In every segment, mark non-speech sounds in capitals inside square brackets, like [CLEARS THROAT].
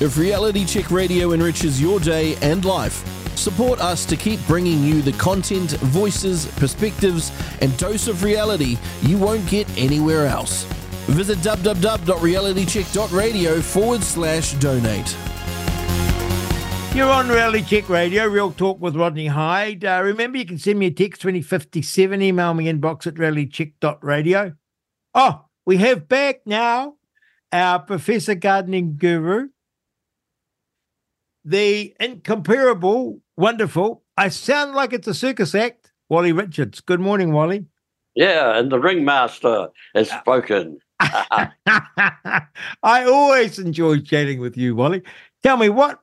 If Reality Check Radio enriches your day and life, support us to keep bringing you the content, voices, perspectives, and dose of reality you won't get anywhere else. Visit www.realitycheck.radio forward slash donate. You're on Reality Check Radio, Real Talk with Rodney Hide. Uh, remember, you can send me a text 2057, email me inbox at realitycheck.radio. Oh, we have back now our Professor Gardening Guru, the incomparable, wonderful, I sound like it's a circus act, Wally Richards. Good morning, Wally. Yeah, and the ringmaster has uh, spoken. [LAUGHS] [LAUGHS] I always enjoy chatting with you, Wally. Tell me what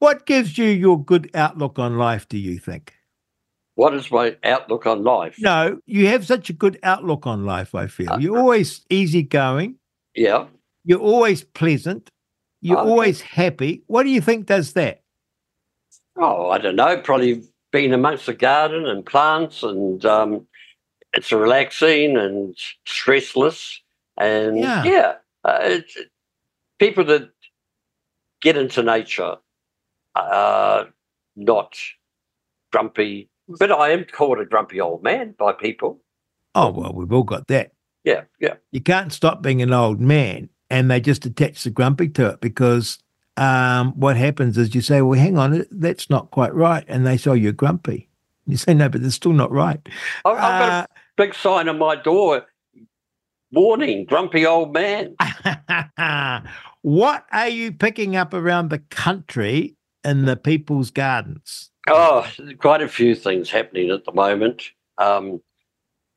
what gives you your good outlook on life, do you think? What is my outlook on life? No, you have such a good outlook on life, I feel. Uh, You're uh, always easygoing. Yeah. You're always pleasant. You're Okay. always happy. What do you think does that? Oh, I don't know. Probably being amongst the garden and plants, and um, it's relaxing and stressless. And Yeah. yeah, uh, it's, people that get into nature are not grumpy, but I am called a grumpy old man by people. Oh, well, we've all got that. Yeah, yeah. You can't stop being an old man and they just attach the grumpy to it because um, what happens is you say, well, hang on, that's not quite right. And they say, oh, you're grumpy. You say, no, but it's still not right. I've got Uh, a big sign on my door warning, grumpy old man. [LAUGHS] what are you picking up around the country in the people's gardens? Oh, quite a few things happening at the moment. Um,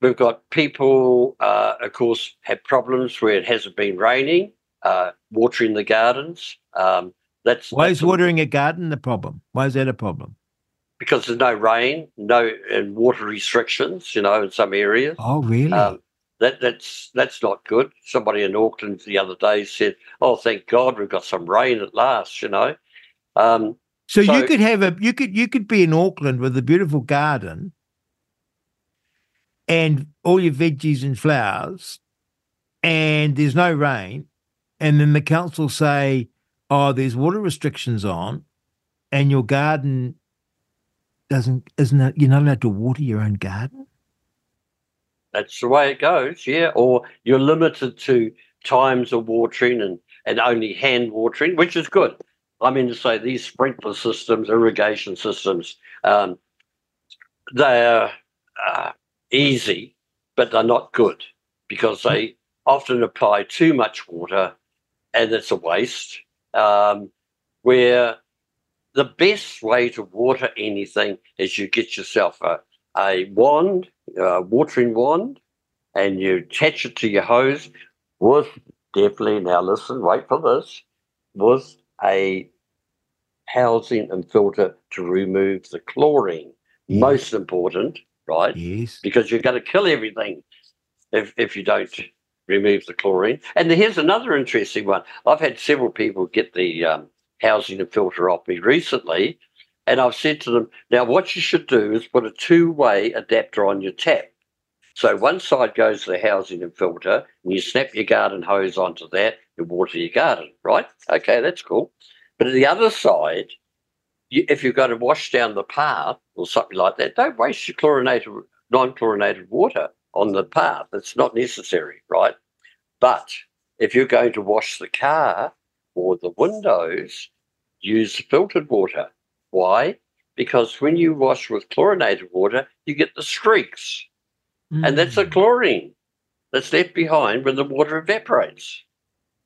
we've got people, uh, of course, have problems where it hasn't been raining, uh, watering the gardens. Um, that's, Why that's is watering a garden the problem? Why is that a problem? because there's no rain, no and water restrictions. You know, in some areas. Oh, really? Um, that that's that's not good. Somebody in Auckland the other day said, "Oh, thank God we've got some rain at last." You know, um, so, you could have a you could you could be in Auckland with a beautiful garden and all your veggies and flowers, and there's no rain, and then the council say, "Oh, there's water restrictions on," and your garden doesn't isn't it, you're not allowed to water your own garden. that's the way it goes. Yeah, or you're limited to times of watering and and only hand watering, which is good. I mean to say these sprinkler systems, irrigation systems, um, they're uh, easy, but they're not good because they often apply too much water, and it's a waste. Um, where the best way to water anything is you get yourself a, a wand, a watering wand, and you attach it to your hose with definitely, now listen, wait for this, with a housing and filter to remove the chlorine. Yes. Most important, right? Yes. because you're going to kill everything if, if you don't remove the chlorine. And here's another interesting one. I've had several people get the um, housing and filter off me recently, and I've said to them, now what you should do is put a two-way adapter on your tap. So one side goes to the housing and filter, and you snap your garden hose onto that and water your garden, right? Okay, that's cool. But the other side, if you're going to wash down the path or something like that, don't waste your chlorinated, non-chlorinated water on the path. It's not necessary, right? But if you're going to wash the car or the windows, use filtered water. Why? Because when you wash with chlorinated water, you get the streaks, and that's the Mm, chlorine that's left behind when the water evaporates.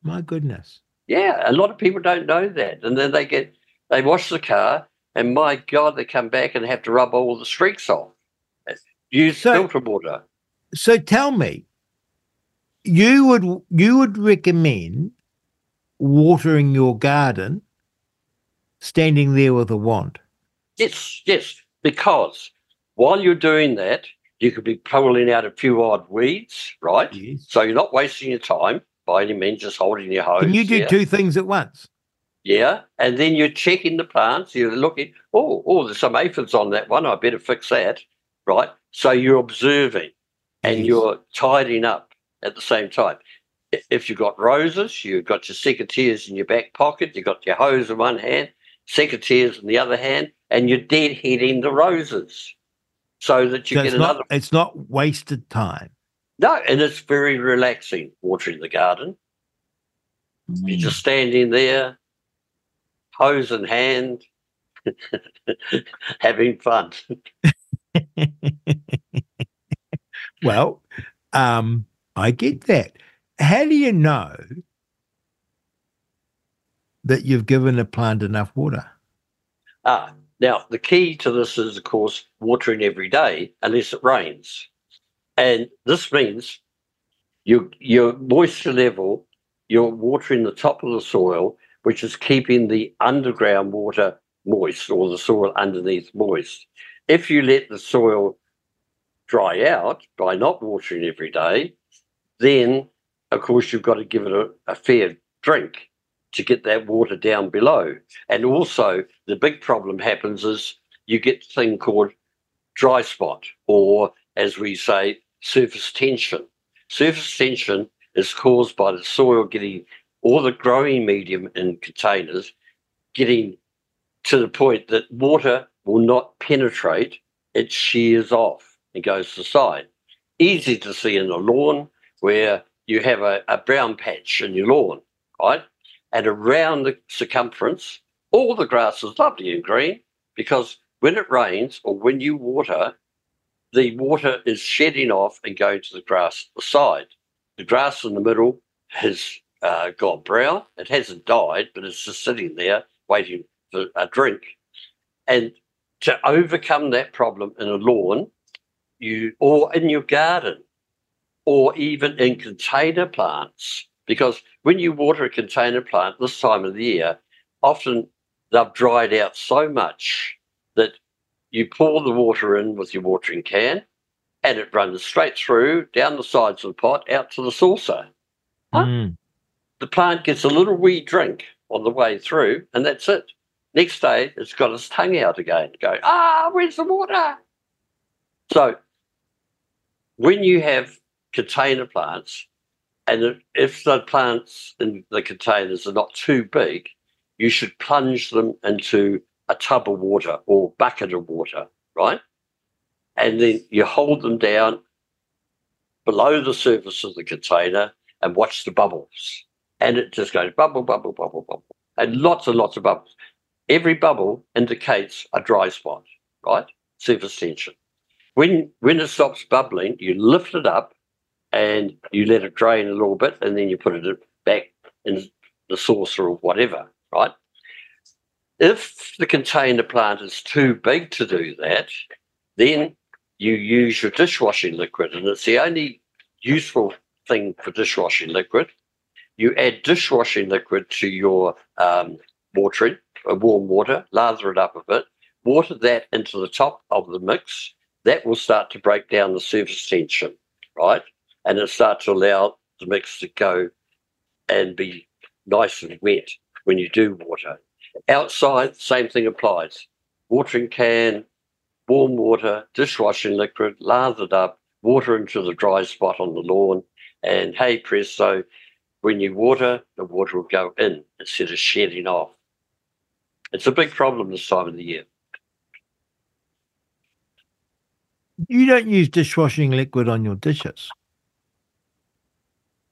my goodness. Yeah, a lot of people don't know that, and then they get they wash the car, and my God, they come back and have to rub all the streaks off. Use So- filter water. So tell me, you would you would recommend watering your garden standing there with a wand? Yes, yes, because while you're doing that, you could be pulling out a few odd weeds, right? Yes. So you're not wasting your time by any means, just holding your hose. Can you do yeah. two things at once? Yeah, and then you're checking the plants. You're looking. Oh, oh, there's some aphids on that one. I better fix that, right? So you're observing, and Yes. you're tidying up at the same time. if you've got roses, you've got your secateurs in your back pocket, you've got your hose in one hand, secateurs in the other hand, and you're deadheading the roses so that you So get it's another. not it's not wasted time. No, and it's very relaxing watering the garden. You're just mm. standing there, hose in hand, [LAUGHS] having fun. [LAUGHS] Well, um, I get that. How do you know that you've given a plant enough water? Ah, now the key to this is, of course, watering every day unless it rains, and this means your your moisture level, you're watering the top of the soil, which is keeping the underground water moist or the soil underneath moist. If you let the soil dry out by not watering every day, then of course you've got to give it a, a fair drink to get that water down below. And also, the big problem happens is you get a thing called dry spot, or as we say, surface tension. Surface tension is caused by the soil getting all the growing medium in containers getting to the point that water will not penetrate, it shears off and goes to the side. Easy to see in a lawn where you have a, a brown patch in your lawn, right? And around the circumference, all the grass is lovely and green because when it rains or when you water, the water is shedding off and going to the grass at the side. The grass in the middle has uh, gone brown. It hasn't died, but it's just sitting there waiting for a drink. And to overcome that problem in a lawn, you or in your garden, or even in container plants, because when you water a container plant this time of the year, often they've dried out so much that you pour the water in with your watering can and it runs straight through down the sides of the pot out to the saucer. Huh? Mm. The plant gets a little wee drink on the way through, and that's it. Next day, it's got its tongue out again, going, ah, where's the water? So, when you have container plants, and if the plants in the containers are not too big, you should plunge them into a tub of water or bucket of water, right? And then you hold them down below the surface of the container and watch the bubbles. And it just goes bubble, bubble, bubble, bubble, and lots and lots of bubbles. Every bubble indicates a dry spot, right? Surface tension. When when it stops bubbling, you lift it up and you let it drain a little bit, and then you put it back in the saucer or whatever, right? If the container plant is too big to do that, then you use your dishwashing liquid, and it's the only useful thing for dishwashing liquid. You add dishwashing liquid to your um, watering, uh, warm water, lather it up a bit, water that into the top of the mix. That will start to break down the surface tension, right? And it'll start to allow the mix to go and be nice and wet when you do water. Outside, same thing applies. Watering can, warm water, dishwashing liquid, lathered up, water into the dry spot on the lawn, and hey presto, when you water, the water will go in instead of shedding off. It's a big problem this time of the year. You don't use dishwashing liquid on your dishes.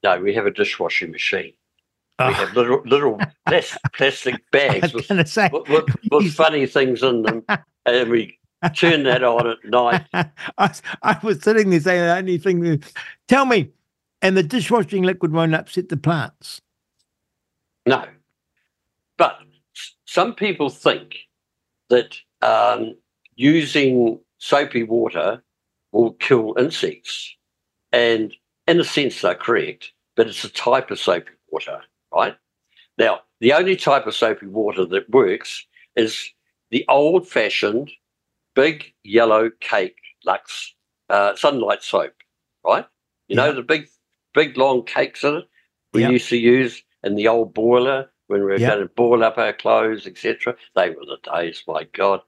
No, we have a dishwashing machine. Oh, We ah. have little little [LAUGHS] plas- plastic bags with, with, with, funny things in them, [LAUGHS] and we turn that on at night. [LAUGHS] I, was- I was sitting there saying the only thing. that- Tell me, and the dishwashing liquid won't upset the plants. No. But some people think that um, using soapy water will kill insects. And in a sense, they're correct, but it's a type of soapy water, right? Now, the only type of soapy water that works is the old fashioned big yellow cake Lux uh, sunlight soap, right? You know, the big, big long cakes in it we Yeah. used to use in the old boiler when we were Yeah. going to boil up our clothes, etc. They were the days, my God.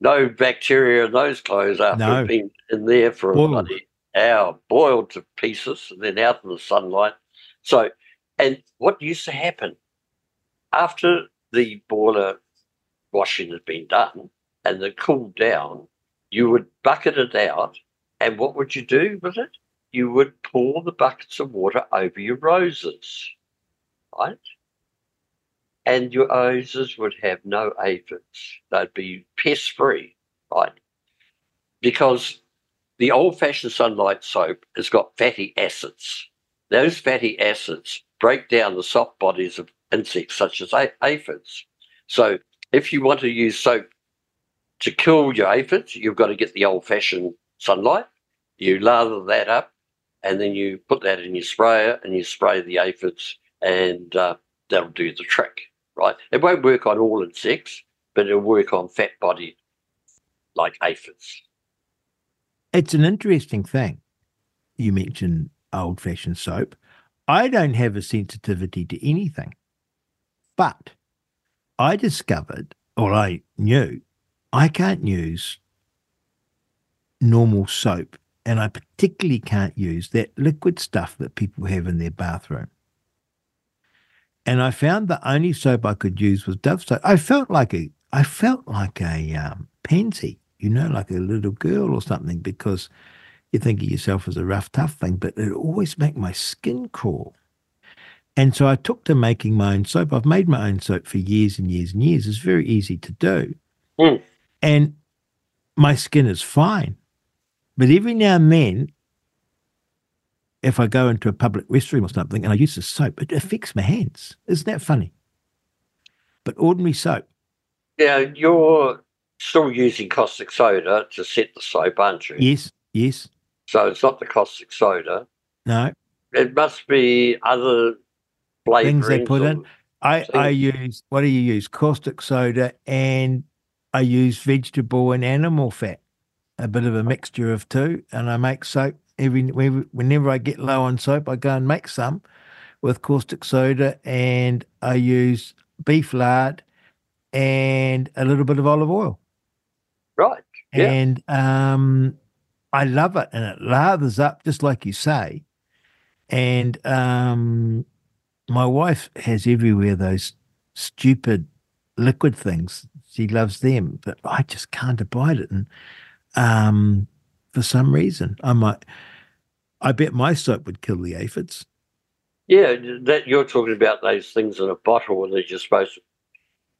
No bacteria in those clothes after No. being in there for a Boiled. bloody hour, boiled to pieces, and then out in the sunlight. So, and what used to happen after the boiler washing had been done and it cooled down, you would bucket it out. And what would you do with it? You would pour the buckets of water over your roses, right? And your roses would have no aphids. They'd be pest free, right? Because the old fashioned sunlight soap has got fatty acids. Those fatty acids break down the soft bodies of insects such as aphids. So if you want to use soap to kill your aphids, you've got to get the old fashioned sunlight. You lather that up and then you put that in your sprayer and you spray the aphids and uh, that'll do the trick, right? It won't work on all insects, but it'll work on fat bodied like aphids. It's an interesting thing. You mentioned old fashioned soap. I don't have a sensitivity to anything, but I discovered, or I knew, I can't use normal soap, and I particularly can't use that liquid stuff that people have in their bathroom. And I found the only soap I could use was Dove soap. I felt like a, I felt like a um, pansy, you know, like a little girl or something, because you think of yourself as a rough, tough thing, but it always make my skin crawl. And so I took to making my own soap. I've made my own soap for years and years and years. It's very easy to do. Mm. And my skin is fine. But every now and then, if I go into a public restroom or something and I use the soap, it affects my hands. Isn't that funny? But ordinary soap. Yeah, you're still using caustic soda to set the soap, aren't you? Yes, yes. So it's not the caustic soda. No. It must be other flavorings. Things they put in. I, I use, what do you use? Caustic soda and I use vegetable and animal fat, a bit of a mixture of two. And I make soap every, whenever- I get low on soap, I go and make some with caustic soda and I use beef lard and a little bit of olive oil. Right. Yeah. And um, I love it, and it lathers up just like you say. And um, my wife has everywhere those stupid liquid things. She loves them, but I just can't abide it. And um, for some reason, I might. I bet my soap would kill the aphids. Yeah, that you're talking about those things in a bottle and you're supposed to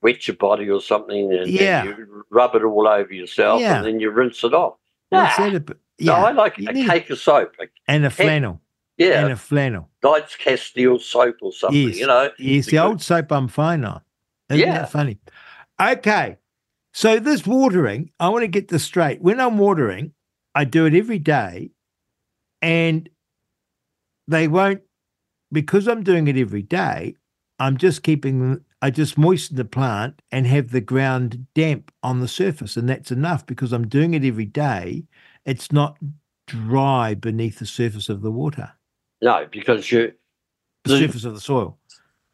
wet your body or something and, Yeah. you rub it all over yourself Yeah. and then you rinse it off. Nah. that about? No, I like you a cake of soap. A- and a flannel, Yeah, and a flannel. Knights Castile soap or something, Yes. you know. Yes, the old soap I'm fine on. Isn't Yeah. that funny? Okay. So this watering, I want to get this straight. When I'm watering, I do it every day and they won't because I'm doing it every day, I'm just keeping I just moisten the plant and have the ground damp on the surface and that's enough because I'm doing it every day. It's not dry beneath the surface of the water, No, because you the The- surface of the soil.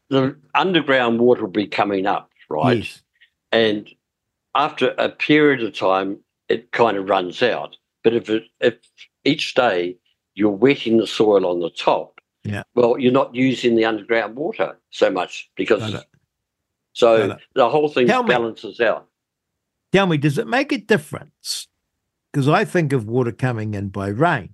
the underground water will be coming up, right? Yes. And after a period of time, it kind of runs out. But if it, if each day you're wetting the soil on the top, Yeah. well, you're not using the underground water so much because so the whole thing Tell me. balances out. Tell me, does it make a difference? Because I think of water coming in by rain,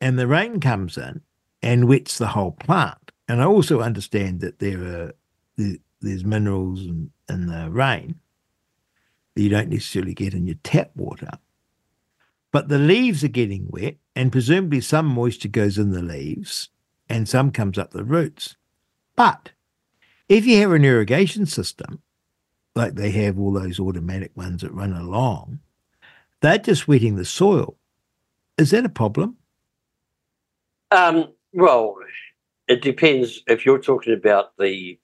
and the rain comes in and wets the whole plant. And I also understand that there are there- there's minerals in, in the rain that you don't necessarily get in your tap water. But the leaves are getting wet, and presumably some moisture goes in the leaves and some comes up the roots. But if you have an irrigation system, like they have all those automatic ones that run along, they're just wetting the soil. Is that a problem? Um, well, it depends if you're talking about the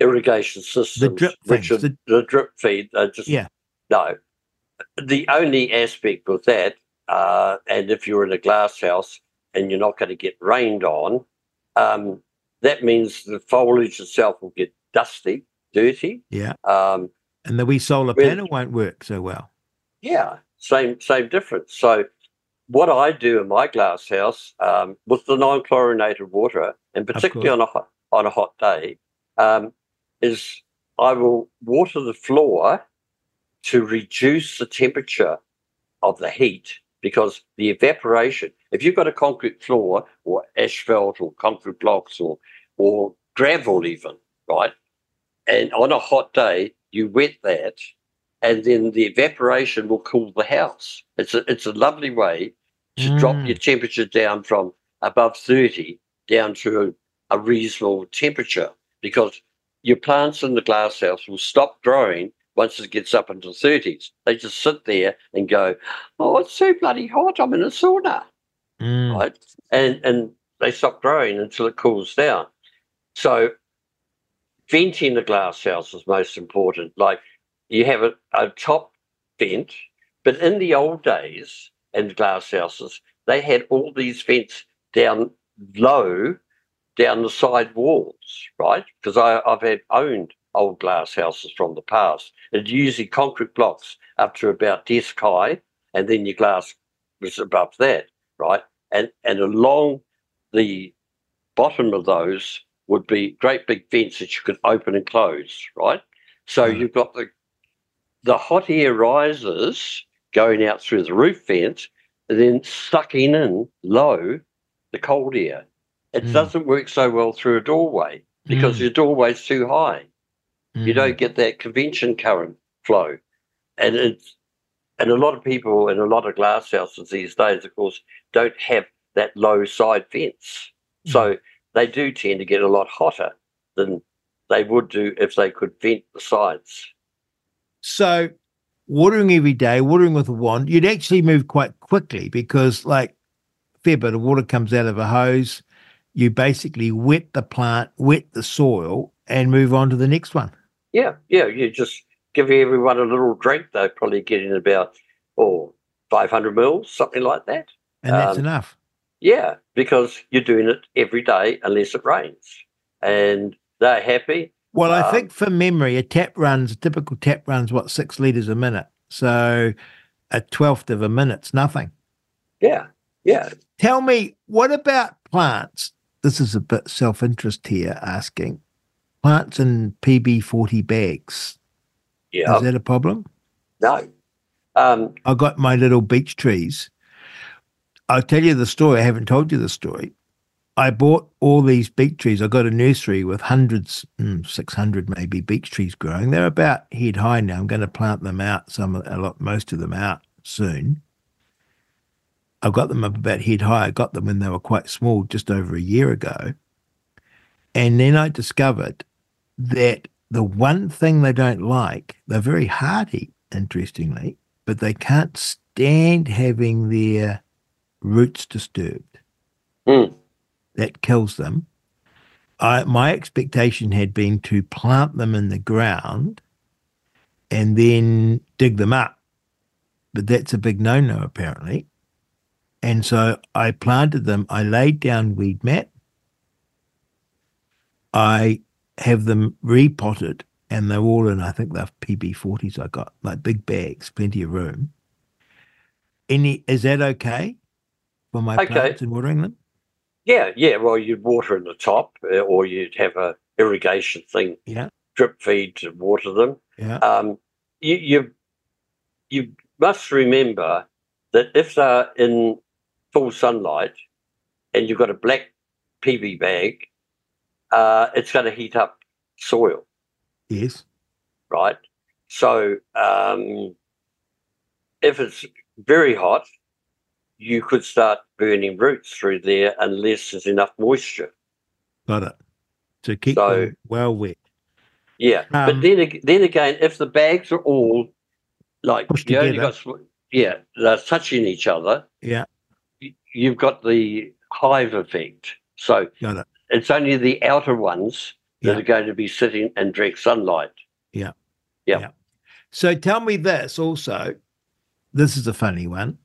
irrigation systems, the drip which things, are the- the, drip feed. Are just Yeah. no. The only aspect with that, uh, and if you're in a glass house and you're not going to get rained on, um, that means the foliage itself will get dusty, dirty. Yeah. Um, And the wee solar panel won't work so well. yeah, same same difference. So what I do in my glass house um, with the non-chlorinated water, and particularly on a hot, on a hot day, um, is I will water the floor to reduce the temperature of the heat because the evaporation. If you've got a concrete floor or asphalt or concrete blocks or or gravel even, right, and on a hot day you wet that and then the evaporation will cool the house. It's a, it's a lovely way to mm. drop your temperature down from above 30 down to a, a reasonable temperature because your plants in the glasshouse will stop growing once it gets up into the 30s. They just sit there and go, oh, it's so bloody hot. I'm in a sauna. Mm. Right? And, and they stop growing until it cools down. So venting the glass house is most important. Like you have a, a top vent, but in the old days in glasshouses, they had all these vents down low, down the side walls, right? Because I've had owned old glass houses from the past. It's usually concrete blocks up to about desk high, and then your glass was above that, right? And and along the bottom of those would be great big vents that you could open and close, right? So mm. you've got the the hot air rises going out through the roof vent and then sucking in low the cold air. It mm. doesn't work so well through a doorway because mm. your doorway's too high. Mm. You don't get that convection current flow. And it's and a lot of people in a lot of glass houses these days, of course, don't have that low side vents. Mm. So they do tend to get a lot hotter than they would do if they could vent the sides. So watering every day, watering with a wand, you'd actually move quite quickly because like a fair bit of water comes out of a hose. You basically wet the plant, wet the soil, and move on to the next one. Yeah, yeah. You just give everyone a little drink. They're probably getting about oh, 500 mils, something like that. And that's um, enough. Yeah, because you're doing it every day unless it rains. And they're happy. Well, I um, think for memory, a tap runs, a typical tap runs, what, six litres a minute. So a twelfth of a minute's nothing. Yeah. Yeah. Tell me, what about plants? This is a bit self interest here asking. Plants in PB40 bags. Yeah. Is that a problem? No. Um, I got my little beech trees. I'll tell you the story. I haven't told you the story. I bought all these beech trees. I got a nursery with hundreds, mm, 600 maybe beech trees growing. They're about head high now. I'm going to plant them out, some, a lot, most of them out soon. I've got them up about head high. I got them when they were quite small just over a year ago. And then I discovered that the one thing they don't like, they're very hardy, interestingly, but they can't stand having their roots disturbed. Mm that kills them. I, my expectation had been to plant them in the ground and then dig them up. But that's a big no no, apparently. And so I planted them. I laid down weed mat. I have them repotted, and they're all in, I think they're PB40s I got, like big bags, plenty of room. Any Is that okay for my okay. plants and watering them? Yeah, yeah. Well, you'd water in the top, uh, or you'd have a irrigation thing. Yeah. Drip feed to water them. Yeah. Um, you, you you must remember that if they're in full sunlight and you've got a black PV bag, uh, it's going to heat up soil. Yes. Right. So um, if it's very hot, you could start burning roots through there unless there's enough moisture. Got it. To keep so, them well wet. Yeah, um, but then then again, if the bags are all like you only got yeah, they're touching each other. Yeah, you've got the hive effect. So it's only the outer ones that yeah. are going to be sitting in direct sunlight. Yeah. yeah. Yeah. So tell me this also. This is a funny one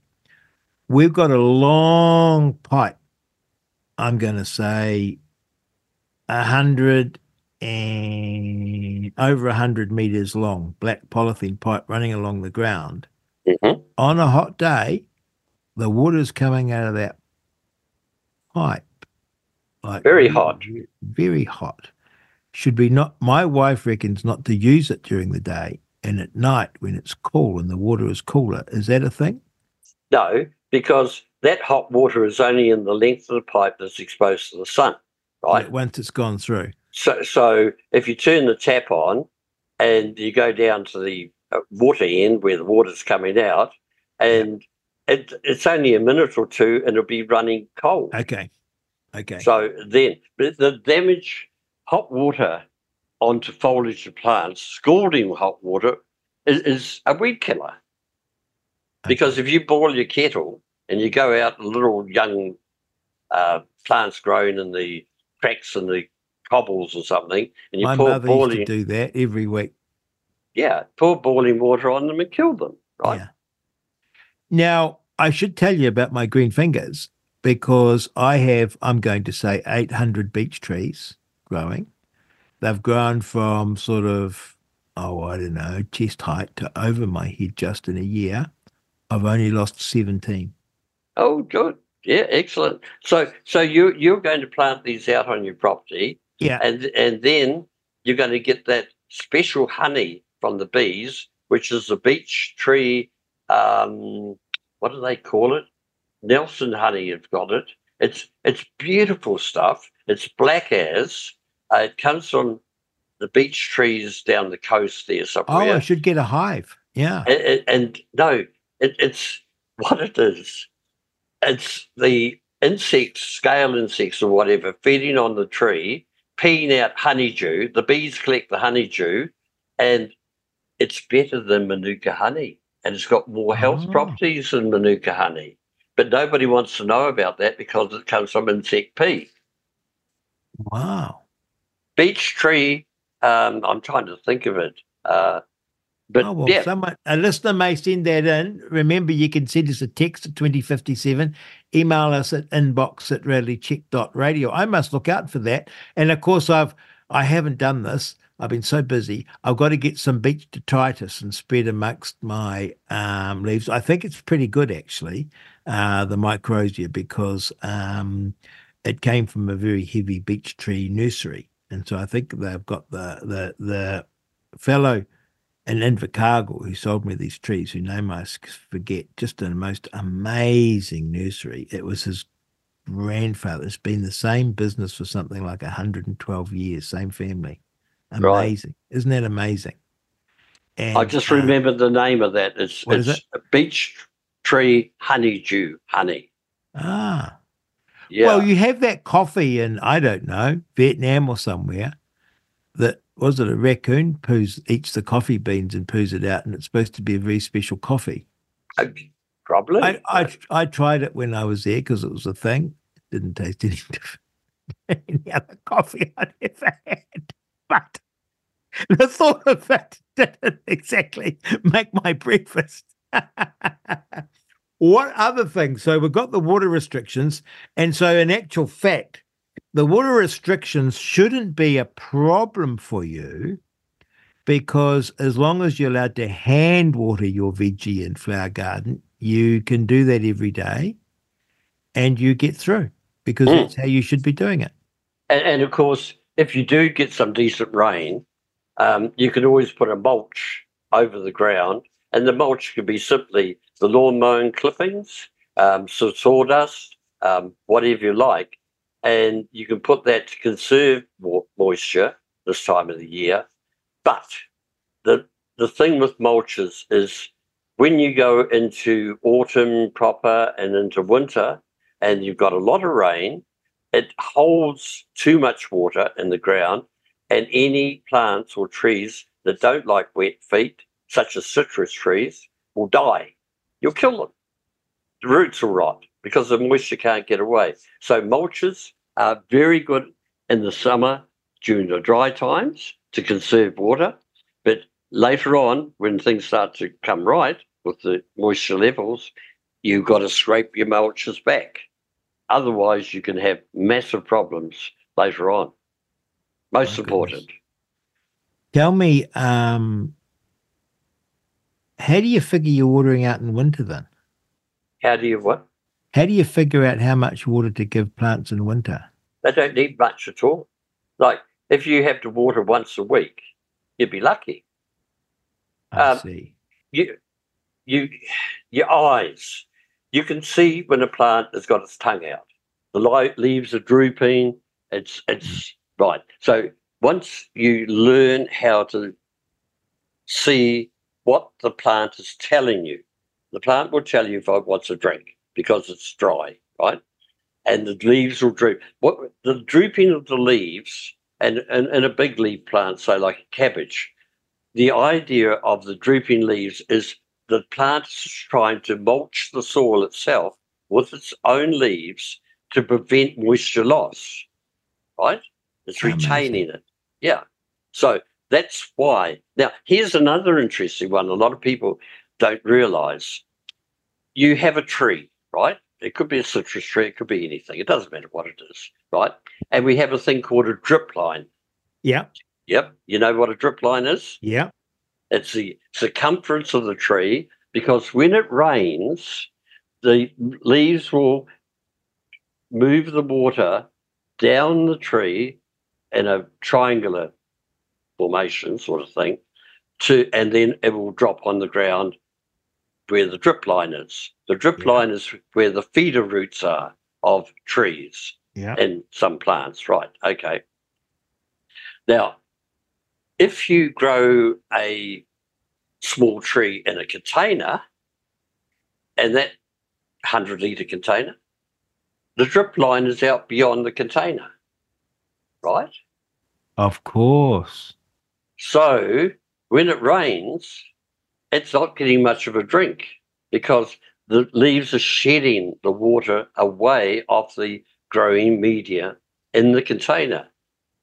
we've got a long pipe. I'm going to say a hundred and over a hundred meters long, black polythene pipe running along the ground. Mm-hmm. On a hot day, the water's coming out of that pipe like Very hot. very hot. Should be not? My wife reckons not to use it during the day and at night when it's cool and the water is cooler. Is that a thing? No, because that hot water is only in the length of the pipe that's exposed to the sun, right? Like once it's gone through. So, so if you turn the tap on and you go down to the uh, water end where the water's coming out, and it, it's only a minute or two, and it'll be running cold. Okay. Okay. So then, but the damage, hot water onto foliage of plants, scalding hot water, is, is a weed killer. Because if you boil your kettle and you go out and little young uh, plants growing in the cracks and the cobbles or something, and you My pour mother boiling, used to do that every week. yeah, pour boiling water on them and kill them, right? Yeah. Now, I should tell you about my green fingers because I have, I'm going to say, 800 beech trees growing. They've grown from sort of, oh, I don't know, chest height to over my head just in a year. I've only lost 17. Oh, good. Yeah, excellent. So, so you you're going to plant these out on your property, Yeah. and and then you're going to get that special honey from the bees, which is the beech tree. Um, what do they call it? Nelson honey you've got it. It's it's beautiful stuff. It's black as. Uh, it comes from the beech trees down the coast there Oh. I should get a hive. Yeah. and, and, and no, it, it's what it is. It's the insects, scale insects or whatever, feeding on the tree, peeing out honeydew. The bees collect the honeydew, and it's better than manuka honey, and it's got more health Oh. properties than manuka honey. But nobody wants to know about that because it comes from insect pee. Wow. Beech tree. Um, I'm trying to think of it. Uh, but oh, well, yeah, someone, a listener may send that in. Remember, you can send us a text at 2057, email us at inbox at realitycheck.radio. I must look out for that. And of course, I've, I haven't done this. I've been so busy. I've got to get some beech detritus and spread amongst my um, leaves. I think it's pretty good, actually, uh, the microsia, because um, it came from a very heavy beech tree nursery. And so I think they've got the, the, the fellow in Invercargill who sold me these trees, whose name I forget, just a most amazing nursery. It was his grandfather. It's been the same business for something like 112 years, same family. Right. Amazing. Isn't that amazing? And, I just uh, remember the name of that. It's it's a beech tree honeydew honey. ah, Yeah. Well, you have that coffee in, I don't know, Vietnam or somewhere that was it a raccoon poos eats the coffee beans and poos it out, and it's supposed to be a very special coffee. Uh, probably. I, I I tried it when I was there because it was a thing. It didn't taste any [LAUGHS] different any other coffee I'd ever had. But [LAUGHS] the thought of that [LAUGHS] didn't exactly make my breakfast. [LAUGHS] what other things? So we've got the water restrictions. And so, in actual fact, the water restrictions shouldn't be a problem for you because as long as you're allowed to hand water your veggie and flower garden, you can do that every day and you get through because Mm. that's how you should be doing it. and, and of course, if you do get some decent rain, um, you can always put a mulch over the ground, and the mulch could be simply the lawn mowing clippings, um, so sawdust, um, whatever you like, and you can put that to conserve mo- moisture this time of the year. But the the thing with mulches is when you go into autumn proper and into winter, and you've got a lot of rain, it holds too much water in the ground, and any plants or trees that don't like wet feet, such as citrus trees, will die. You'll kill them. The roots will rot because the moisture can't get away. So mulches are very good in the summer during the dry times to conserve water, but later on, when things start to come right with the moisture levels, you've got to scrape your mulches back. Otherwise, you can have massive problems later on. Most important. goodness. Tell me, um, how do you figure you're watering out in winter then? How do you what? How do you figure out how much water to give plants in winter? They don't need much at all. Like if you have to water once a week, you'd be lucky. I Um, see. You, you, your eyes. You can see when a plant has got its tongue out. The leaves are drooping. It's it's right. So once you learn how to see what the plant is telling you, the plant will tell you if it wants a drink because it's dry, right? And the leaves will droop. What the drooping of the leaves and, and, and a big leaf plant, say like a cabbage, the idea of the drooping leaves is the plant is trying to mulch the soil itself with its own leaves to prevent moisture loss, right? It's Amazing. retaining it. Yeah. So that's why. Now, here's another interesting one. A lot of people don't realize you have a tree, right? It could be a citrus tree, it could be anything. It doesn't matter what it is, right? And we have a thing called a drip line. Yeah. Yep. You know what a drip line is? Yeah. It's the circumference of the tree because when it rains, the leaves will move the water down the tree in a triangular formation sort of thing to and then it will drop on the ground where the drip line is. The drip Yeah. line is where the feeder roots are of trees Yeah. and some plants, right? Okay. Now, if you grow a small tree in a container, and that 100 litre container, the drip line is out beyond the container, right? Of course. So when it rains, it's not getting much of a drink because the leaves are shedding the water away off the growing media in the container.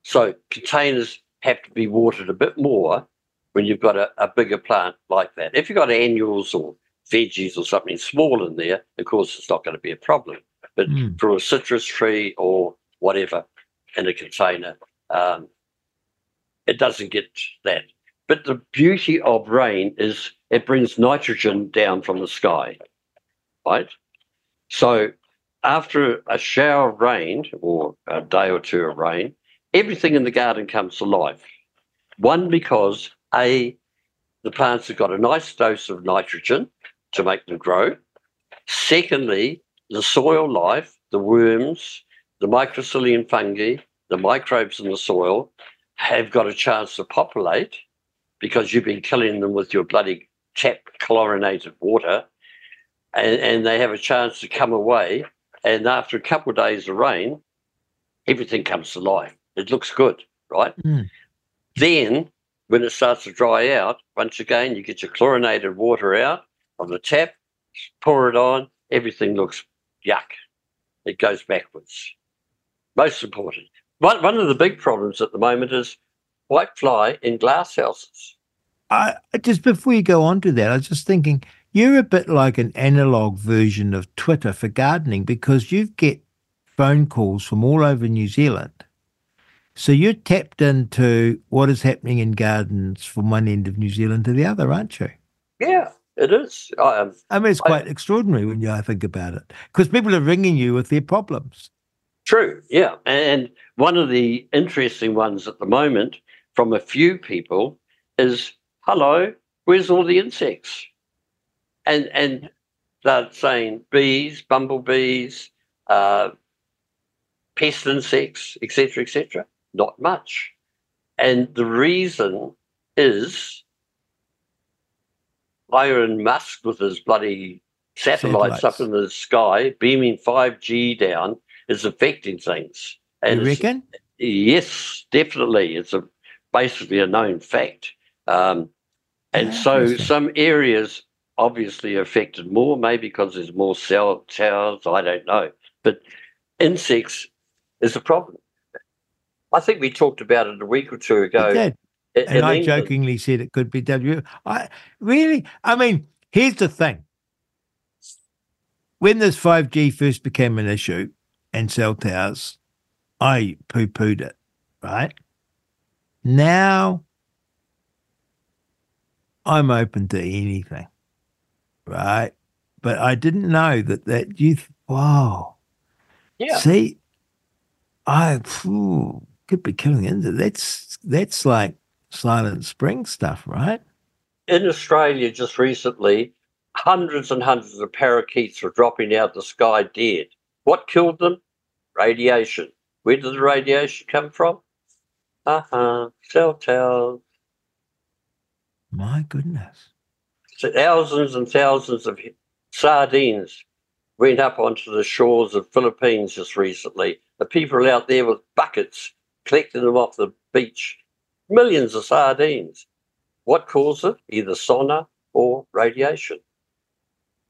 So containers have to be watered a bit more when you've got a, a bigger plant like that. If you've got annuals or veggies or something small in there, of course, it's not going to be a problem. But Mm. for a citrus tree or whatever in a container, um, it doesn't get that. But the beauty of rain is it brings nitrogen down from the sky, right? So after a shower of rain or a day or two of rain, everything in the garden comes to life. One, because A, the plants have got a nice dose of nitrogen to make them grow. Secondly, the soil life, the worms, the microcillian fungi, the microbes in the soil have got a chance to populate because you've been killing them with your bloody tap chlorinated water and, and they have a chance to come away and after a couple of days of rain everything comes to life it looks good right? Mm. then when it starts to dry out once again you get your chlorinated water out of the tap pour it on everything looks yuck. It goes backwards. Most important. One, one of the big problems at the moment is white fly in glass houses. I just before you go on to that, I was just thinking you're a bit like an analog version of Twitter for gardening because you get phone calls from all over New Zealand. So you're tapped into what is happening in gardens from one end of New Zealand to the other, aren't you? yeah it is um, I mean, it's I- quite extraordinary when you think about it because people are ringing you with their problems. True, yeah. And one of the interesting ones at the moment from a few people is hello, where's all the insects? And and they're saying bees, bumblebees, uh, pest insects, etc., etc. Not much. And the reason is Elon Musk with his bloody satellites, up in the sky, beaming 5G down, is affecting things. You it's- reckon? Yes, definitely. It's a basically a known fact. Um, and so some areas obviously affected more, maybe because there's more cell towers. I don't know. But insects is a problem. I think we talked about it a week or two ago. In- And in I England. jokingly said it could be W. I really, I mean, here's the thing. When this 5G first became an issue and cell towers, I poo pooed it, right? Now I'm open to anything, right? but I didn't know that that you. Wow. Yeah. See, I phew, could be killing into that's that's like Silent Spring stuff, right? In Australia, just recently, hundreds and hundreds of parakeets were dropping out of the sky dead. What killed them? Radiation. Where did the radiation come from? Uh huh. Cell towers. My goodness. So thousands and thousands of sardines went up onto the shores of Philippines just recently. The people out there with buckets collecting them off the beach. Millions of sardines. What caused it? Either sonar or radiation.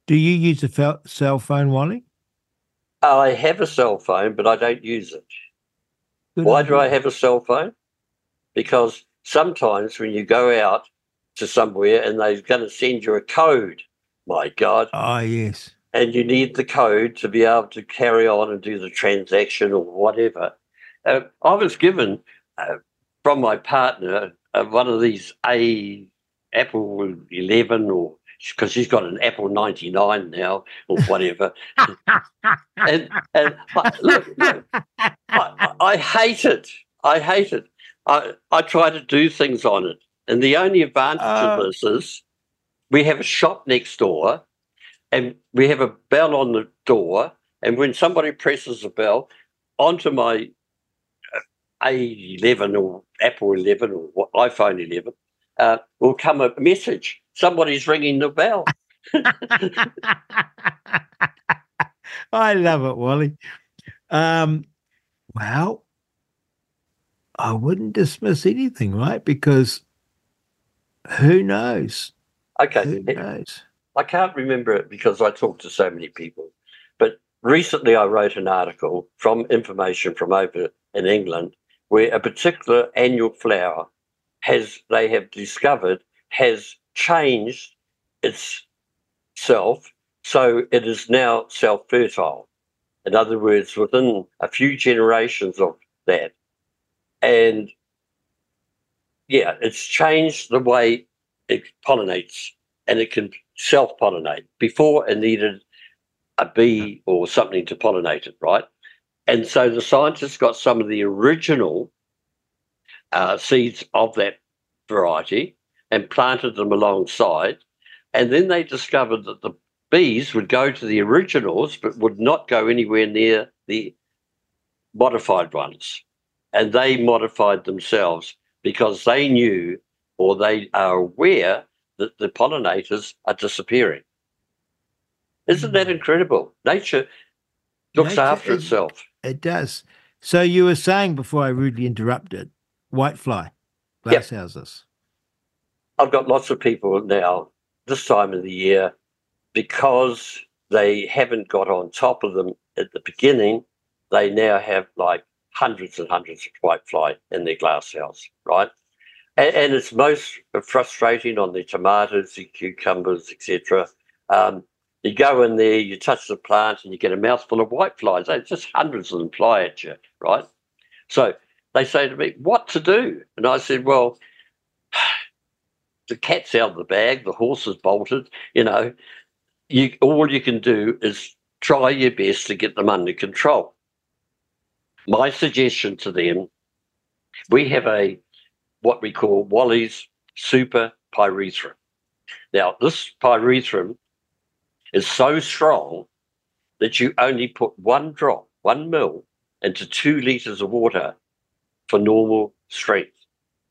Do you use a fel- cell phone, Wally? I have a cell phone, but I don't use it. Good Why on do. I have a cell phone? Because sometimes when you go out to somewhere and they're going to send you a code, my God, Oh yes. and you need the code to be able to carry on and do the transaction or whatever. Uh, I was given uh, from my partner uh, one of these A Apple 11 or because she's got an Apple 99 now or whatever. [LAUGHS] and and I, look, look, I, I- I hate it. I hate it. I, I try to do things on it. And the only advantage Uh. of this is we have a shop next door and we have a bell on the door. And when somebody presses the bell onto my A11 or Apple 11 or what- iPhone 11, uh, will come a message. Somebody's ringing the bell. [LAUGHS] [LAUGHS] I love it, Wally. Um, well, I wouldn't dismiss anything, right? Because who knows? Okay. Who knows? I can't remember it because I talk to so many people. But recently I wrote an article from information from over in England where a particular annual flower has they have discovered has changed itself so it is now self-fertile. In other words, within a few generations of that. And yeah, it's changed the way it pollinates and it can self pollinate. Before it needed a bee or something to pollinate it, right? And so the scientists got some of the original uh, seeds of that variety and planted them alongside. And then they discovered that the bees would go to the originals but would not go anywhere near the modified ones. And they modified themselves because they knew or they are aware that the pollinators are disappearing. Isn't that incredible? Nature looks Nature after is- itself. It does. So you were saying before I rudely interrupted, whitefly, glass houses. I've got lots of people now this time of the year because they haven't got on top of them at the beginning. They now have like hundreds and hundreds of whitefly in their glass house, right? And, and it's most frustrating on the tomatoes, the cucumbers, etc. Um, you go in there, you touch the plant, and you get a mouthful of whiteflies. They just hundreds of them fly at you, right? So they say to me, "What to do?" And I said, "Well." [SIGHS] the cat's out of the bag, the horse is bolted, you know, you all you can do is try your best to get them under control. My suggestion to them, we have a what we call Wally's Super Pyrethrum. Now, this pyrethrum is so strong that you only put one drop, one mil, into two liters of water for normal strength.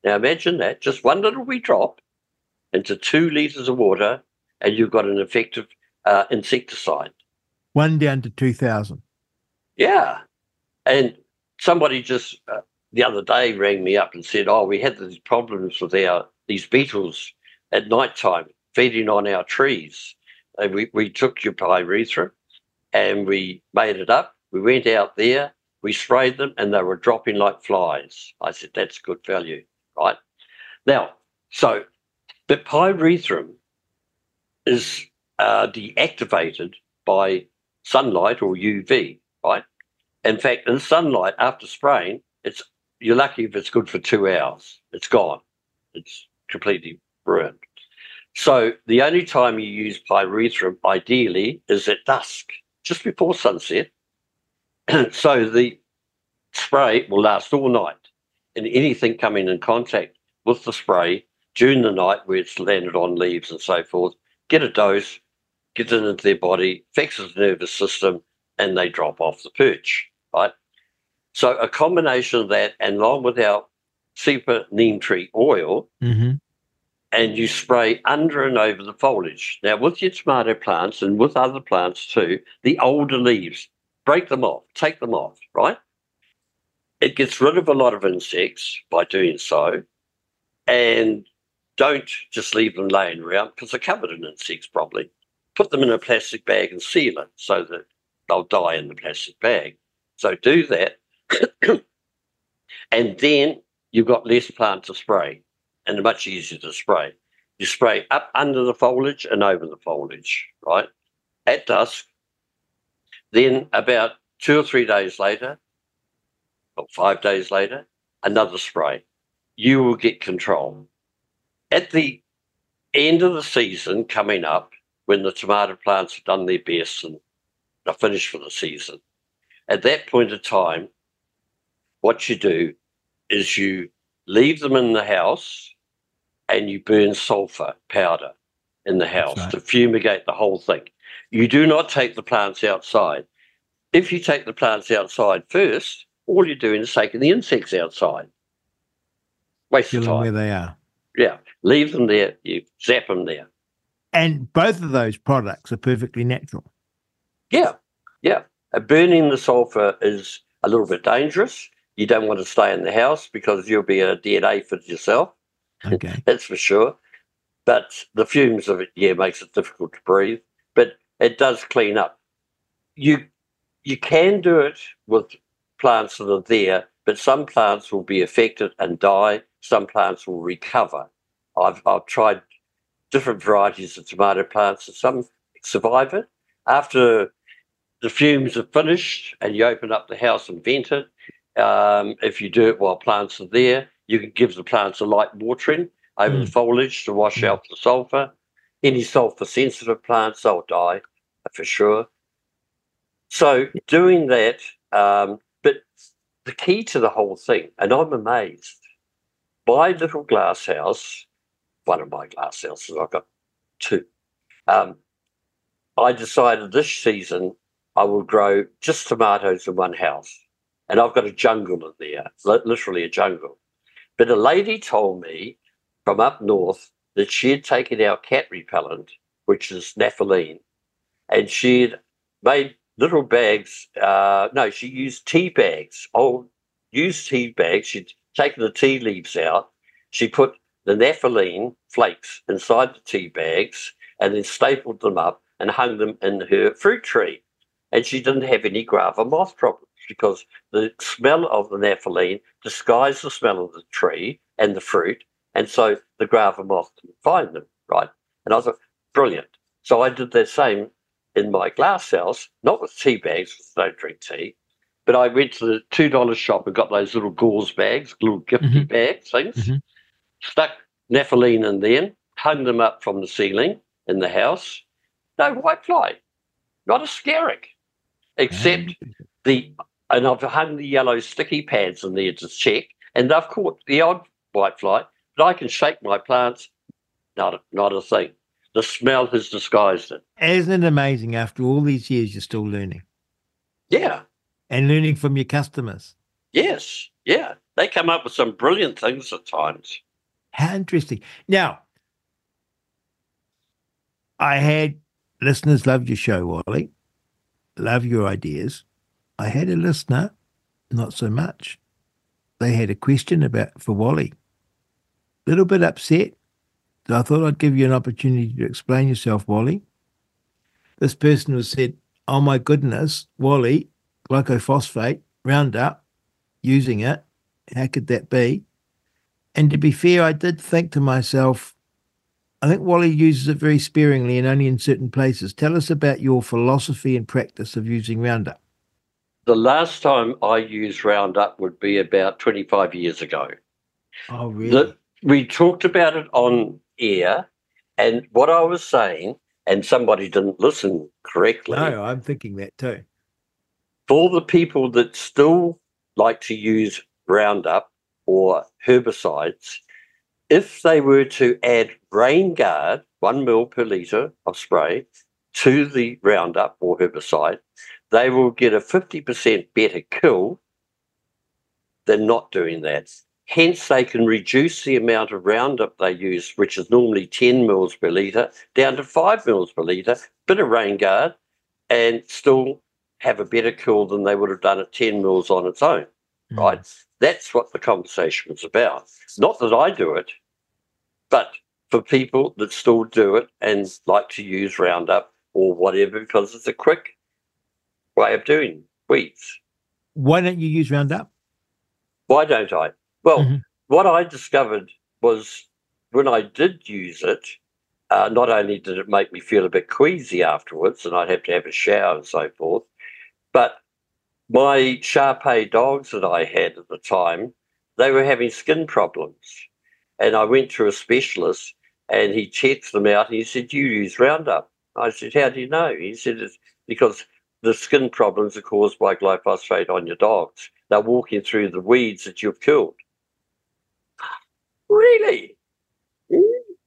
Now, imagine that just one little wee drop into two liters of water, and you've got an effective uh, insecticide. One down to 2,000. Yeah. And somebody just uh, the other day rang me up and said, Oh, we had these problems with our these beetles at night time feeding on our trees. And we, we took your pyrethrum and we made it up. We went out there, we sprayed them, and they were dropping like flies. I said, That's good value, right? Now, so the pyrethrum is uh, deactivated by sunlight or UV, right? In fact, in sunlight after spraying, it's you're lucky if it's good for two hours. It's gone. It's completely ruined. So the only time you use pyrethrum, ideally, is at dusk, just before sunset. [CLEARS THROAT] so the spray will last all night, and anything coming in contact with the spray during the night where it's landed on leaves and so forth, get a dose, get it into their body, fixes the nervous system, and they drop off the perch, right? So a combination of that and along with our super neem tree oil, Mm-hmm. And you spray under and over the foliage. Now, with your tomato plants and with other plants too, the older leaves, break them off, take them off, right? It gets rid of a lot of insects by doing so. And don't just leave them laying around because they're covered in insects probably. Put them in a plastic bag and seal it so that they'll die in the plastic bag. So do that. [COUGHS] and then you've got less plant to spray and much easier to spray. You spray up under the foliage and over the foliage, right? At dusk. Then about two or three days later, or five days later, another spray. You will get control. At the end of the season coming up, when the tomato plants have done their best and are finished for the season, at that point of time, what you do is you leave them in the house and you burn sulfur powder in the house right. to fumigate the whole thing. You do not take the plants outside. If you take the plants outside first, all you're doing is taking the insects outside. Waste of Kill them time. where they are. Yeah, leave them there. You zap them there. And both of those products are perfectly natural. Yeah, yeah. Uh, burning the sulfur is a little bit dangerous. You don't want to stay in the house because you'll be a dead aphid yourself. Okay. [LAUGHS] That's for sure. But the fumes of it, yeah, makes it difficult to breathe. But it does clean up. You you can do it with plants that are there, but some plants will be affected and die. Some plants will recover. I've I've tried different varieties of tomato plants, and some survive it. After the fumes are finished and you open up the house and vent it, um, if you do it while plants are there, you can give the plants a light watering over the Mm. foliage to wash Mm. out the sulfur. Any sulfur sensitive plants, they'll die for sure. So doing that, um, but the key to the whole thing, and I'm amazed, my little glass house, one of my glass houses, I've got two. Um, I decided this season I will grow just tomatoes in one house. And I've got a jungle in there, literally a jungle. But a lady told me from up north that she had taken our cat repellent, which is naphthalene, and she had made little bags. Uh, no, she used tea bags, old used tea bags. She'd taken the tea leaves out. She put the naphthalene flakes inside the tea bags and then stapled them up and hung them in her fruit tree. And she didn't have any guava moth problems because the smell of the naphthalene disguised the smell of the tree and the fruit. And so the guava moth can't find them, right? And I thought, brilliant. So I did the same in my glass house, not with tea bags, because I don't drink tea, but I went to the $2 shop and got those little gauze bags, little gifty Mhm. bag things, Mhm. stuck naphthalene in them, hung them up from the ceiling in the house. No white fly, not a scarrick, except the, and I've hung the yellow sticky pads in there to check, and they've caught the odd white fly, but I can shake my plants, not a, not a thing. The smell has disguised it. Isn't it amazing after all these years you're still learning Yeah, and learning from your customers? yes, yeah. They come up with some brilliant things at times. How interesting. Now, I had listeners love your show, Wally. Love your ideas. I had a listener, not so much. They had a question about for Wally. A little bit upset. So I thought I'd give you an opportunity to explain yourself, Wally. This person was said, Oh my goodness, Wally, glycophosphate, Roundup, using it. How could that be? And to be fair, I did think to myself, I think Wally uses it very sparingly and only in certain places. Tell us about your philosophy and practice of using Roundup. The last time I used Roundup would be about 25 years ago. Oh, really? The, we talked about it on air, And what I was saying, and somebody didn't listen correctly. No, I'm thinking that too. For the people that still like to use Roundup or herbicides, if they were to add Raingard, one mil per litre of spray, to the Roundup or herbicide, they will get a 50% better kill than not doing that. Hence, they can reduce the amount of Roundup they use, which is normally 10 mils per litre, down to 5 mils per litre, bit of Raingard, and still have a better kill than they would have done at 10 mils on its own. Mm. Right? That's what the conversation was about. Not that I do it, but for people that still do it and like to use Roundup or whatever, because it's a quick way of doing weeds. Why don't you use Roundup? Why don't I? Well, mm-hmm. what I discovered was when I did use it, uh, not only did it make me feel a bit queasy afterwards, and I'd have to have a shower and so forth, but my Shar Pei dogs that I had at the time, they were having skin problems. And I went to a specialist and he checked them out and he said, You use Roundup. I said, How do you know? He said, It's because the skin problems are caused by glyphosate on your dogs. They're walking through the weeds that you've killed. Really?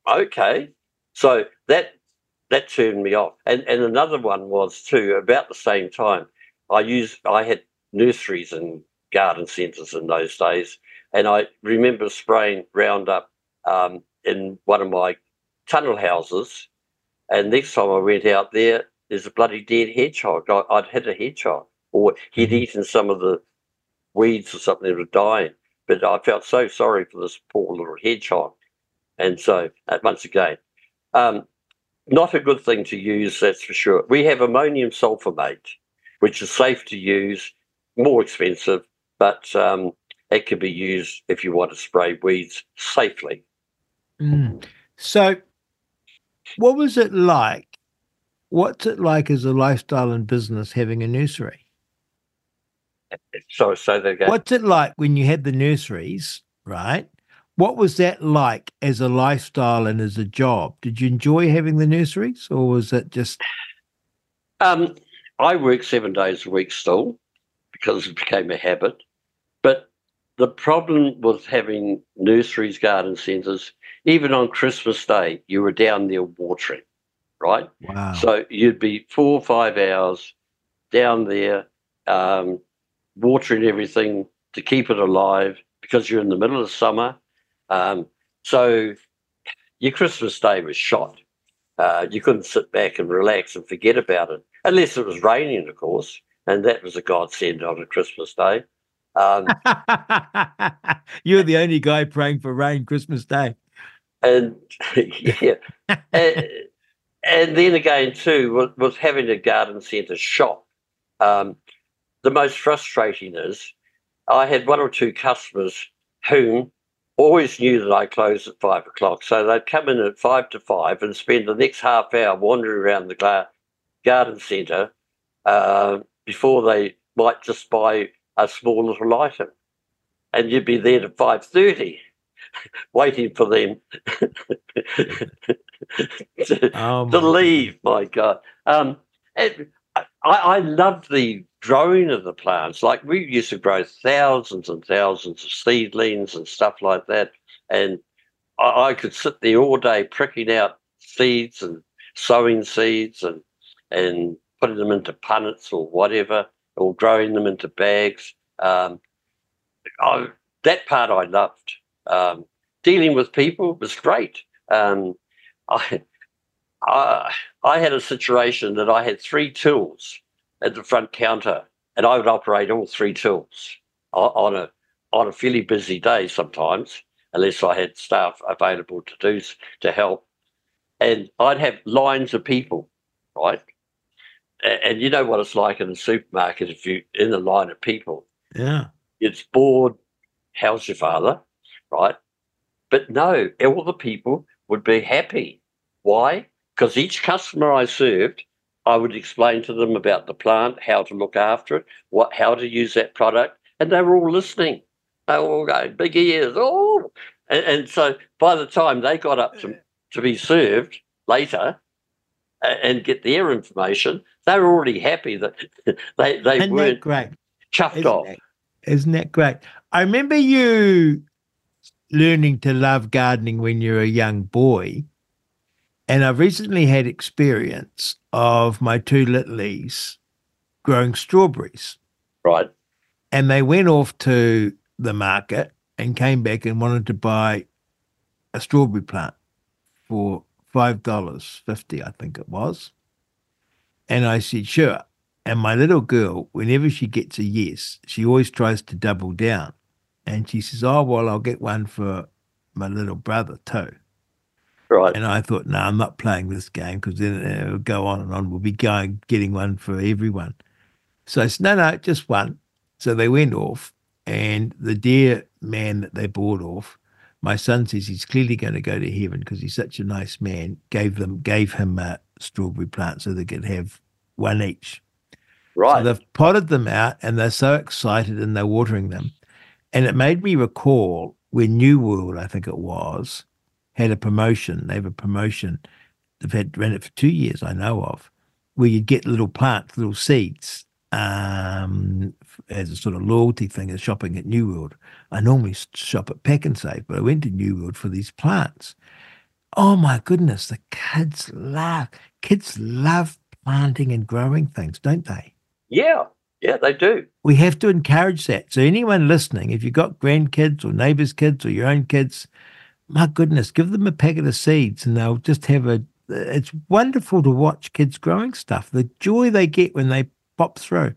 Okay. So that that turned me off. And and another one was too, about the same time. I used I had nurseries and garden centres in those days. And I remember spraying Roundup um, in one of my tunnel houses. And next time I went out there, there's a bloody dead hedgehog. I, would hit a hedgehog, or he'd mm-hmm. eaten some of the weeds or something that were dying. But I felt so sorry for this poor little hedgehog. And so, uh, once again, um, not a good thing to use, that's for sure. We have ammonium sulfamate, which is safe to use, more expensive, but um, it can be used if you want to spray weeds safely. Mm. So, what was it like? What's it like as a lifestyle and business having a nursery? So, so again. What's it like when you had the nurseries, right? What was that like as a lifestyle and as a job? Did you enjoy having the nurseries, or was it just? Um, I work seven days a week still because it became a habit. But the problem with having nurseries, garden centres, even on Christmas Day, you were down there watering, right? Wow. So you'd be four or five hours down there um, watering everything to keep it alive because you're in the middle of summer. Um, so your Christmas Day was shot. Uh, you couldn't sit back and relax and forget about it, unless it was raining, of course and that was a godsend on a Christmas Day. Um, [LAUGHS] You're the only guy praying for rain Christmas Day. And [LAUGHS] yeah, and, [LAUGHS] and, then again too was, was having a garden centre shop. Um, the most frustrating is I had one or two customers whom always knew that I closed at five o'clock, so they'd come in at five to five and spend the next half hour wandering around the garden centre. Uh, before they might just buy a small little item. And you'd be there at 5.30 [LAUGHS] waiting for them [LAUGHS] [LAUGHS] to, oh to leave, my God. Um, I, I loved the growing of the plants. Like we used to grow thousands and thousands of seedlings and stuff like that. And I, I could sit there all day pricking out seeds and sowing seeds and and putting them into punnets or whatever, or growing them into bags. Um, I, that part I loved. Um, dealing with people was great. Um, I, I, I had a situation that I had three tools at the front counter, and I would operate all three tools on a on a fairly busy day sometimes, unless I had staff available to do to help. And I'd have lines of people, right? and you know what it's like in a supermarket if you're in a line of people. Yeah. It's bored. How's your father? Right. But no, all the people would be happy. Why? Because each customer I served, I would explain to them about the plant, how to look after it, what how to use that product, and they were all listening. They were all going, big ears, oh. And, and so by the time they got up to to be served later and get their information, they were already happy that [LAUGHS] they, they Isn't weren't great? chuffed Isn't off. that, isn't that great? I remember you learning to love gardening when you were a young boy. And I've recently had experience of my two littlies growing strawberries. Right. And they went off to the market and came back and wanted to buy a strawberry plant for five dollars fifty, I think it was. And I said, sure. And my little girl, whenever she gets a yes, she always tries to double down. And she says, Oh, well, I'll get one for my little brother too. Right. And I thought, no, I'm not playing this game because then it'll go on and on. We'll be going getting one for everyone. So I said, no, no, just one. So they went off, and the dear man that they bought off, my son says he's clearly going to go to heaven because he's such a nice man. Gave them, gave him a strawberry plant so they could have one each. Right. So they've potted them out, and they're so excited, and they're watering them. And it made me recall when New World, I think it was, had a promotion. They have a promotion. They've had ran it for two years, I know of, where you get little plants, little seeds, um, as a sort of loyalty thing, as shopping at New World. I normally shop at Pak'nSave, but I went to New World for these plants. Oh my goodness, the kids love kids love planting and growing things, don't they? yeah. Yeah, they do. we have to encourage that. So anyone listening, if you've got grandkids or neighbors' kids or your own kids, my goodness, give them a packet of seeds and they'll just have a. It's wonderful to watch kids growing stuff. The joy they get when they pop through.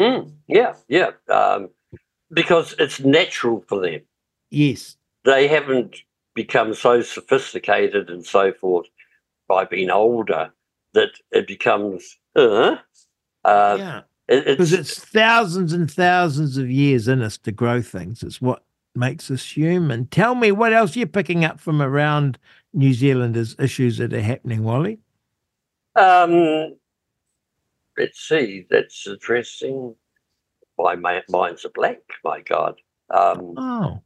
Mm, yeah. Yeah. Um, because it's natural for them. Yes. They haven't become so sophisticated and so forth by being older that it becomes, uh, uh, yeah. Because it's, it's thousands and thousands of years in us to grow things. It's what makes us human. Tell me what else you're picking up from around New Zealand as issues that are happening, Wally. um, let's see, that's interesting. My mind's a blank, my God. Um, Oh,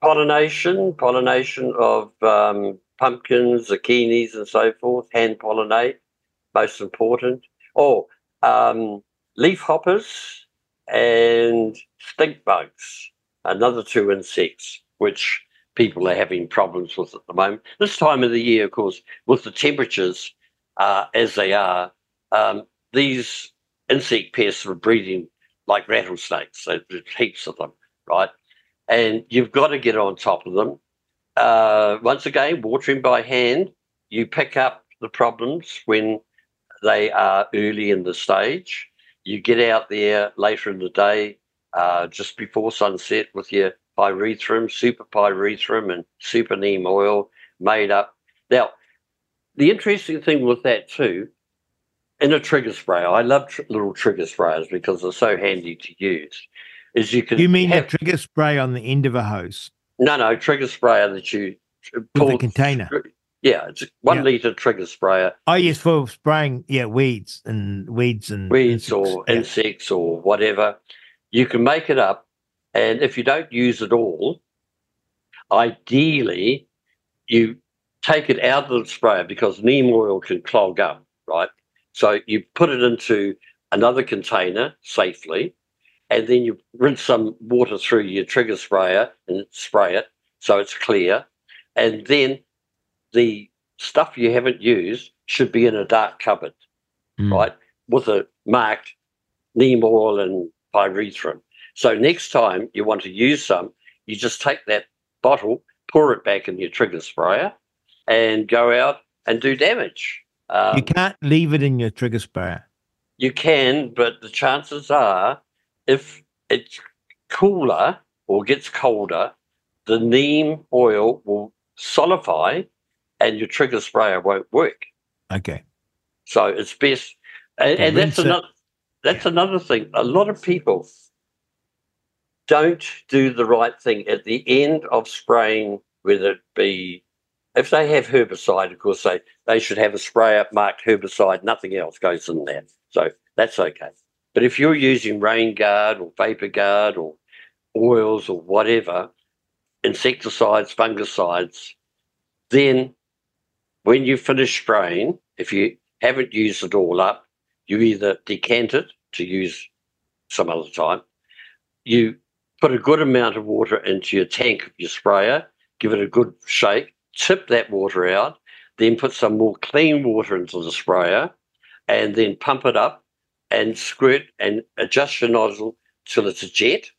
pollination, pollination of um, pumpkins, zucchinis, and so forth. Hand pollinate, most important. Oh, um, leaf hoppers and stink bugs, another two insects, which people are having problems with at the moment. This time of the year, of course, with the temperatures uh, as they are, um, these insect pests are breeding like rattlesnakes. So there's heaps of them, right? and you've got to get on top of them. Uh, once again, watering by hand, you pick up the problems when they are early in the stage. You get out there later in the day, uh, just before sunset, with your pyrethrum, super pyrethrum, and super neem oil made up. Now, the interesting thing with that too, in a trigger sprayer, I love tr- little trigger sprayers because they're so handy to use. Is you can you mean have, a trigger spray on the end of a hose? no, no, trigger sprayer that you With a container. Yeah, it's one Yeah. liter trigger sprayer, Oh yes, for spraying yeah weeds and weeds and weeds insects. or Yeah. insects or whatever. You can make it up, and if you don't use it all, ideally you take it out of the sprayer because neem oil can clog up, right? So you put it into another container safely, and then you rinse some water through your trigger sprayer and spray it so it's clear. And then the stuff you haven't used should be in a dark cupboard, Mm. right? With a marked neem oil and pyrethrum. So next time you want to use some, you just take that bottle, pour it back in your trigger sprayer, and go out and do damage. Um, You can't leave it in your trigger sprayer. you can, but the chances are, if it's cooler or gets colder, the neem oil will solidify and your trigger sprayer won't work. Okay. So it's best, and, and that's another. That's another thing. A lot of people don't do the right thing at the end of spraying, whether it be if they have herbicide. Of course, they they should have a sprayer marked herbicide. Nothing else goes in there, so that's okay. But if you're using Raingard or Vaporgard or oils or whatever, insecticides, fungicides, Then, when you finish spraying, if you haven't used it all up, you either decant it to use some other time, you put a good amount of water into your tank of your sprayer, give it a good shake, tip that water out, then put some more clean water into the sprayer, and then pump it up and squirt and adjust your nozzle till it's a jet,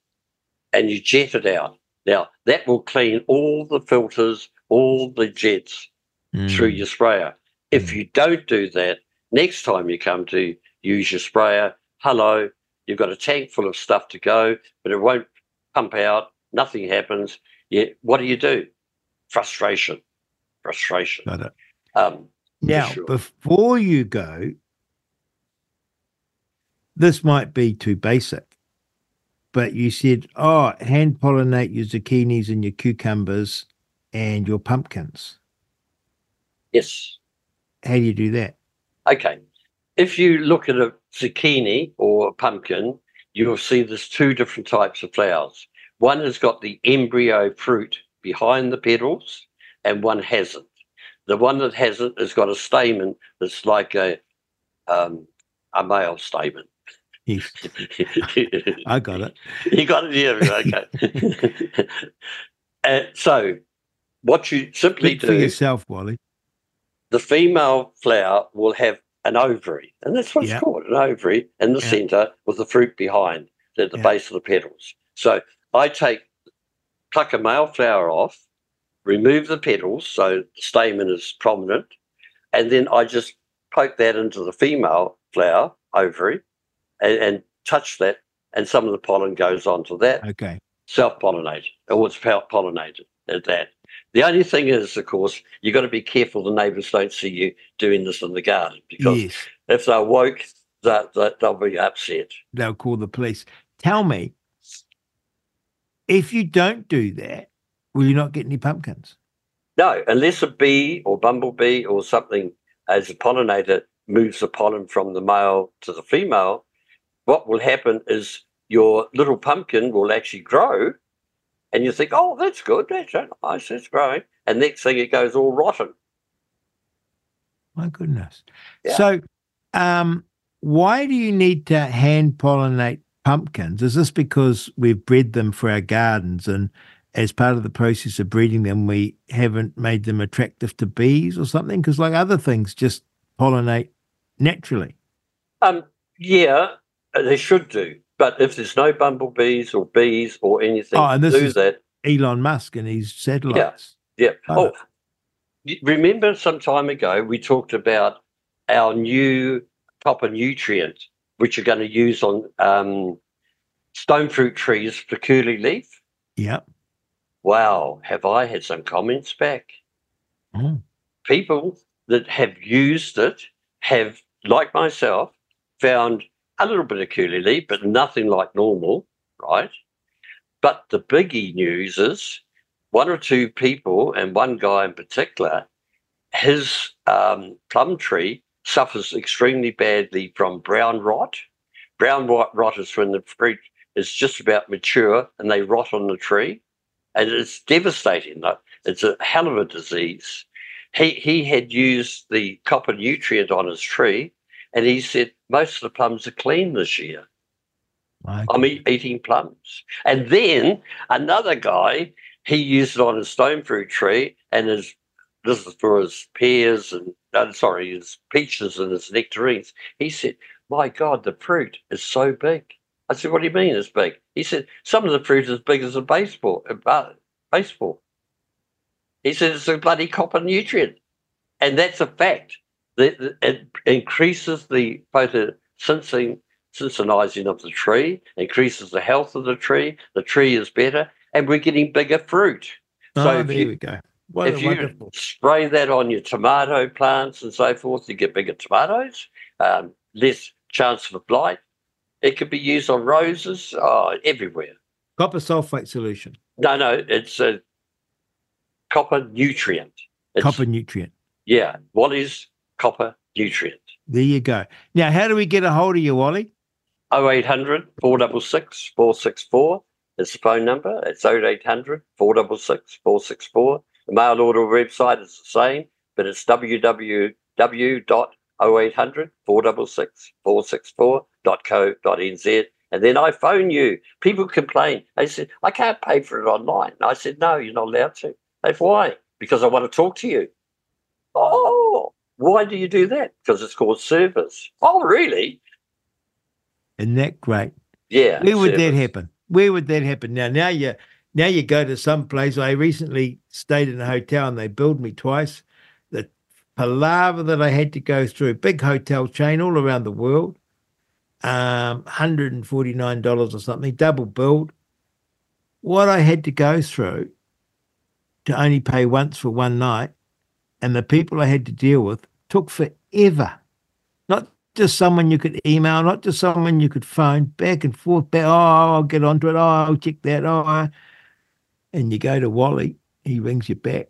and you jet it out. Now that will clean all the filters, all the jets Mm. through your sprayer. If Mm. you don't do that, next time you come to use your sprayer, hello, you've got a tank full of stuff to go, but it won't pump out. Nothing happens. Yeah, what do you do? Frustration, frustration. Got it. Um, Now, sure. before you go, this might be too basic, but you said, oh, hand pollinate your zucchinis and your cucumbers and your pumpkins. yes. How do you do that? Okay. If you look at a zucchini or a pumpkin, you'll see there's two different types of flowers. One has got the embryo fruit behind the petals, and one hasn't. The one that hasn't has got a stamen that's like a um, a male stamen. Yes, [LAUGHS] I got it. you got it, yeah, okay. [LAUGHS] [LAUGHS] uh, so, what you simply Speak for yourself, Wally. The female flower will have an ovary, and that's what Yeah. it's called an ovary in the Yeah. center with the fruit behind at the Yeah. base of the petals. So I take, pluck a male flower off, remove the petals so the stamen is prominent, and then I just poke that into the female flower ovary and, and touch that, and some of the pollen goes onto that Okay. self-pollinated or it's pollinated at that. The only thing is, of course, you've got to be careful the neighbours don't see you doing this in the garden because Yes, if they're woke, that, that they'll be upset. they'll call the police. Tell me, if you don't do that, will you not get any pumpkins? No, unless a bee or bumblebee or something as a pollinator moves the pollen from the male to the female, what will happen is your little pumpkin will actually grow and you think, oh, that's good, that's nice, that's growing. And next thing it goes all rotten. My goodness. Yeah. So, um, why do you need to hand pollinate pumpkins? Is this because we've bred them for our gardens and as part of the process of breeding them, we haven't made them attractive to bees or something? Because, like other things, just pollinate naturally. Um, yeah, they should do. But if there's no bumblebees or bees or anything Oh, and this do is- that, Elon Musk and his satellites. yeah. Oh. Oh, remember some time ago we talked about our new copper nutrient, which you're going to use on um, stone fruit trees for curly leaf. Yep. Wow, have I had some comments back? Oh. People that have used it have, like myself, found a little bit of curly but nothing like normal, right? But the biggie news is one or two people, and one guy in particular, his um, plum tree suffers extremely badly from brown rot. Brown rot, is when the fruit is just about mature and they rot on the tree. And it's devastating. It's a hell of a disease. He, he had used the copper nutrient on his tree and he said most of the plums are clean this year. My I'm eat, eating plums. And then another guy, he used it on his stone fruit tree, and his this is for his pears and uh, sorry, his peaches and his nectarines. He said, "My God, the fruit is so big." I said, "What do you mean it's big?" He said, "Some of the fruit is as big as a baseball. Uh, baseball." He said, "It's a bloody copper nutrient," and that's a fact. That it increases the photosynthesis synthesizing of the tree, increases the health of the tree, the tree is better, and we're getting bigger fruit. Oh, so if there you, we go. What if you wonderful. spray that on your tomato plants and so forth, you get bigger tomatoes, um, less chance for blight. It could be used on roses, oh, everywhere. Copper sulfate solution, No, no, it's a copper nutrient. It's, copper nutrient. Yeah, what is copper nutrient? There you go. Now, how do we get a hold of you, Wally? 0800 466 464 is the phone number. It's 0800 466 464. The mail order website is the same, but it's www.0800 466 464.co.nz. And then I phone you. People complain. They said, I can't pay for it online. And I said, No, you're not allowed to. They said, Why? Because I want to talk to you. Oh, why do you do that? Because it's called service. Oh, really? Isn't that great? Yeah. Where would that happen? Where would that happen? Now, now you, now you go to some place. I recently stayed in a hotel and they billed me twice. The palaver that I had to go through, big hotel chain all around the world, um, hundred and forty nine dollars or something, double billed. What I had to go through to only pay once for one night, and the people I had to deal with took forever. Not just someone you could email, not just someone you could phone, back and forth. Back, oh, I'll get onto it. Oh, I'll check that. Oh, and you go to Wally, he rings you back.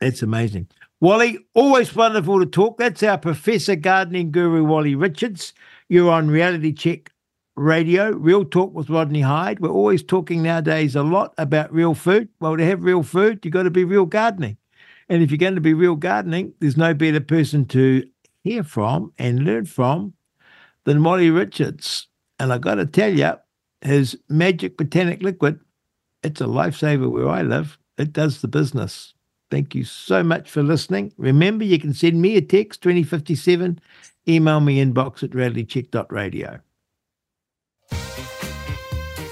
That's amazing. Wally, always wonderful to talk. That's our Professor Gardening Guru, Wally Richards. You're on Reality Check Radio, Real Talk with Rodney Hide. We're always talking nowadays a lot about real food. Well, to have real food, you've got to be real gardening. And if you're going to be real gardening, there's no better person to hear from and learn from than Wally Richards. And I got to tell you, his magic botanic liquid, it's a lifesaver where I live. It does the business. Thank you so much for listening. Remember, you can send me a text 2057, email me inbox at realitycheck.radio.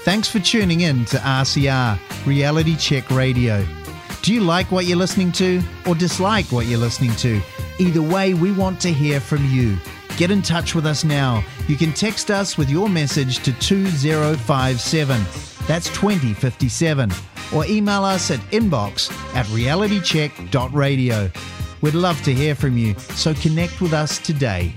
Thanks for tuning in to RCR, Reality Check Radio. Do you like what you're listening to or dislike what you're listening to? Either way, we want to hear from you. Get in touch with us now. You can text us with your message to 2057. That's 2057. Or email us at inbox at realitycheck.radio. We'd love to hear from you, so connect with us today.